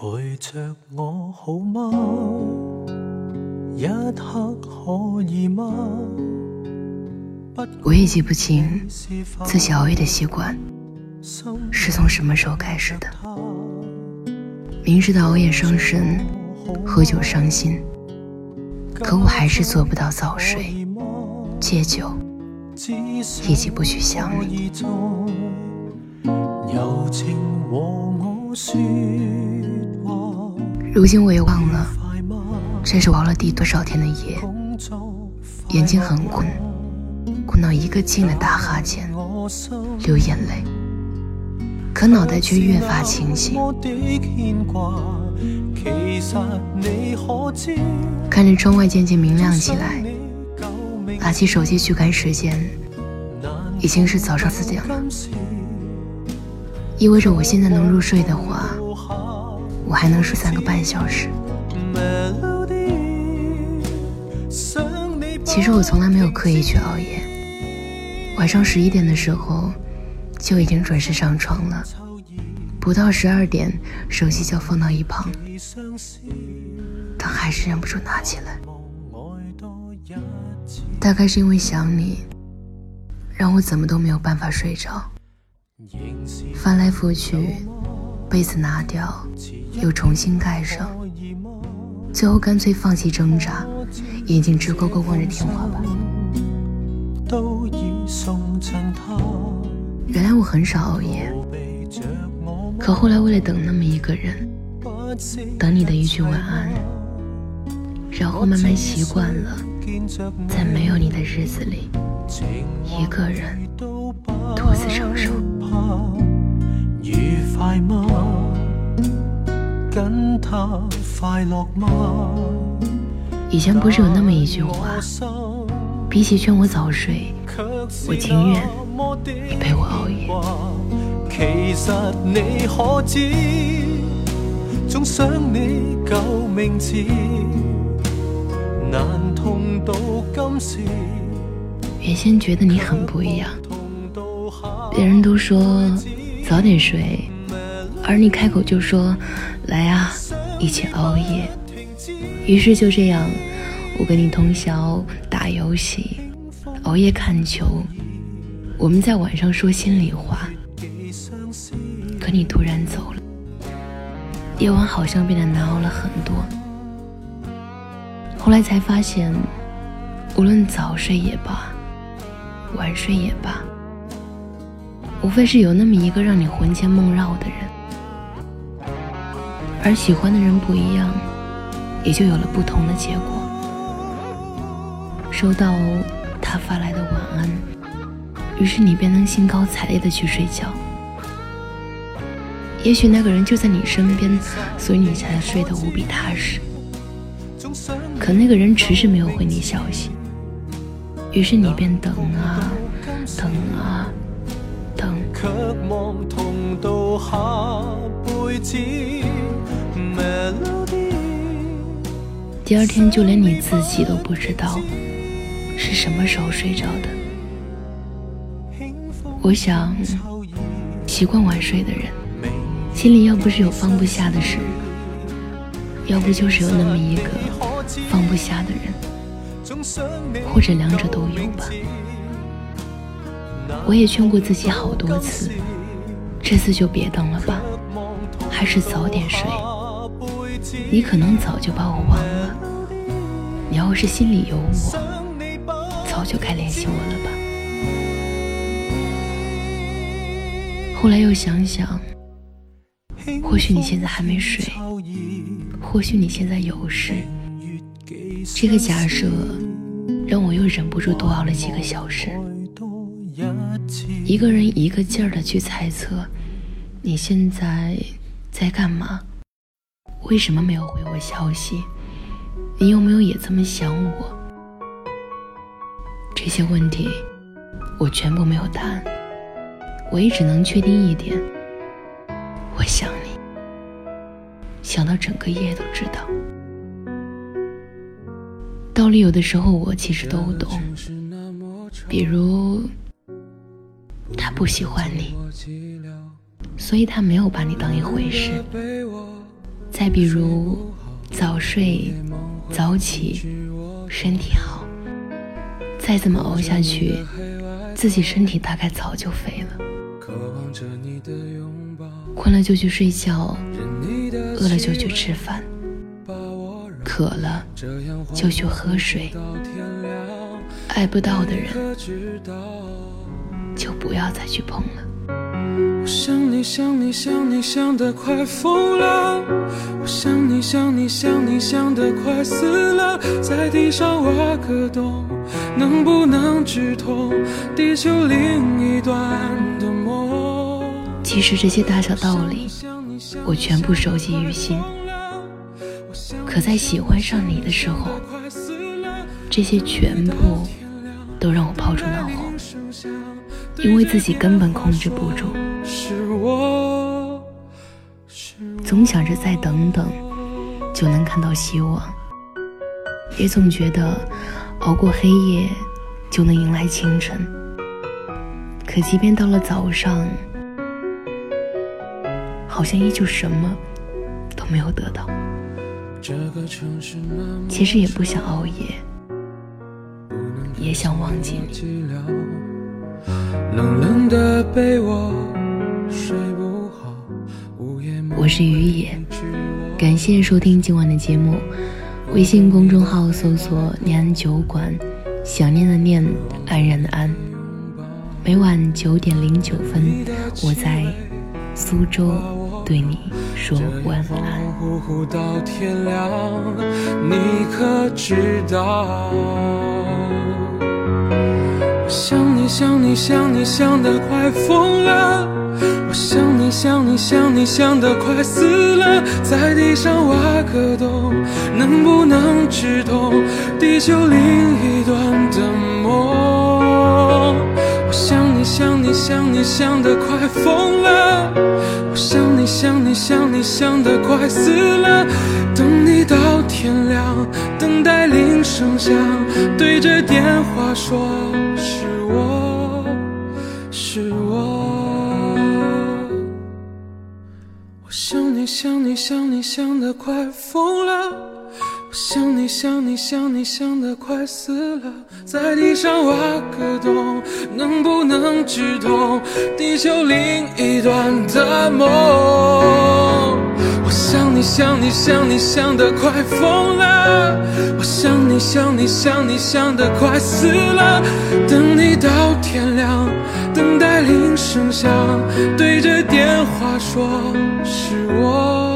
陪着我好吗？一刻可以吗？我也记不清自己熬夜的习惯是从什么时候开始的。明知道熬夜伤身，喝酒伤心，可我还是做不到早睡、戒酒，以及不去想你。如今我也忘了，这是熬了第多少天的夜，眼睛很困，困到一个劲的打哈欠，流眼泪，可脑袋却越发清醒。看着窗外渐渐明亮起来，拿起手机去看时间，已经是早上四点了，意味着我现在能入睡的话。我还能睡三个半小时。其实我从来没有刻意去熬夜，晚上十一点的时候就已经准时上床了，不到十二点手机就放到一旁，但还是忍不住拿起来。大概是因为想你，让我怎么都没有办法睡着，翻来覆去，被子拿掉。又重新盖上，最后干脆放弃挣扎，眼睛直勾勾望着天花板。原来我很少熬夜，可后来为了等那么一个人，等你的一句晚安，然后慢慢习惯了，在没有你的日子里，一个人独自承受。愉快吗？跟他快乐吗？以前不是有那么一句话，比起劝我早睡，我情愿你陪我熬夜。其实你可知，总想你旧名字，难痛到今时。原先觉得你很不一样，别人都说早点睡。而你开口就说：“来啊，一起熬夜。”于是就这样，我跟你通宵打游戏，熬夜看球。我们在晚上说心里话。可你突然走了，夜晚好像变得难熬了很多。后来才发现，无论早睡也罢，晚睡也罢，无非是有那么一个让你魂牵梦绕的人。而喜欢的人不一样，也就有了不同的结果。收到他发来的晚安，于是你便能兴高采烈的去睡觉。也许那个人就在你身边，所以你才睡得无比踏实。可那个人迟迟没有回你消息，于是你便等啊等啊等。第二天，就连你自己都不知道是什么时候睡着的。我想，习惯晚睡的人，心里要不是有放不下的事，要不就是有那么一个放不下的人，或者两者都有吧。我也劝过自己好多次，这次就别等了吧，还是早点睡。你可能早就把我忘了，你要是心里有我，早就该联系我了吧。后来又想想，或许你现在还没睡，或许你现在有事。这个假设让我又忍不住多熬了几个小时。一个人一个劲儿的去猜测，你现在在干嘛？为什么没有回我消息？你有没有也这么想我？这些问题我全部没有答案，我也只能确定一点：我想你，想到整个夜都知道。道理有的时候我其实都懂，比如他不喜欢你，所以他没有把你当一回事。再比如，早睡早起，身体好。再这么熬下去，自己身体大概早就废了。困了就去睡觉，饿了就去吃饭，渴了就去喝水。爱不到的人，就不要再去碰了。我想你想你想你想得快疯了，我想你想你想你想得快死了，在地上挖个洞，能不能直通地球另一端的梦？其实这些大小道理，我全部收集于心。可在喜欢上你的时候，这些全部都让我抛诸脑后，因为自己根本控制不住。总想着再等等就能看到希望，也总觉得熬过黑夜就能迎来清晨。可即便到了早上，好像依旧什么都没有得到。其实也不想熬夜，也想忘记你。冷冷的被窝睡不好，午夜我是于野，感谢收听今晚的节目。微信公众号搜索“念安酒馆”，想念的念，安然的安。每晚九点零九分，我在苏州对你说晚安。你可知道？想你想你想你想得快疯了，我想你想你想你想得快死了，在地上挖个洞，能不能直通地球另一端的梦？我想你想你想你想得快疯了，我想你想你想你想得快死了，等你到天亮，等待铃声响，对着电话说。想你想你想得快疯了，我想你想你想你想得快死了，在地上挖个洞，能不能直通地球另一端的梦？我想你想你想你想得快疯了，我想你想你想你想得快死了，等你到天亮，等待铃声响，对着电话说。是我。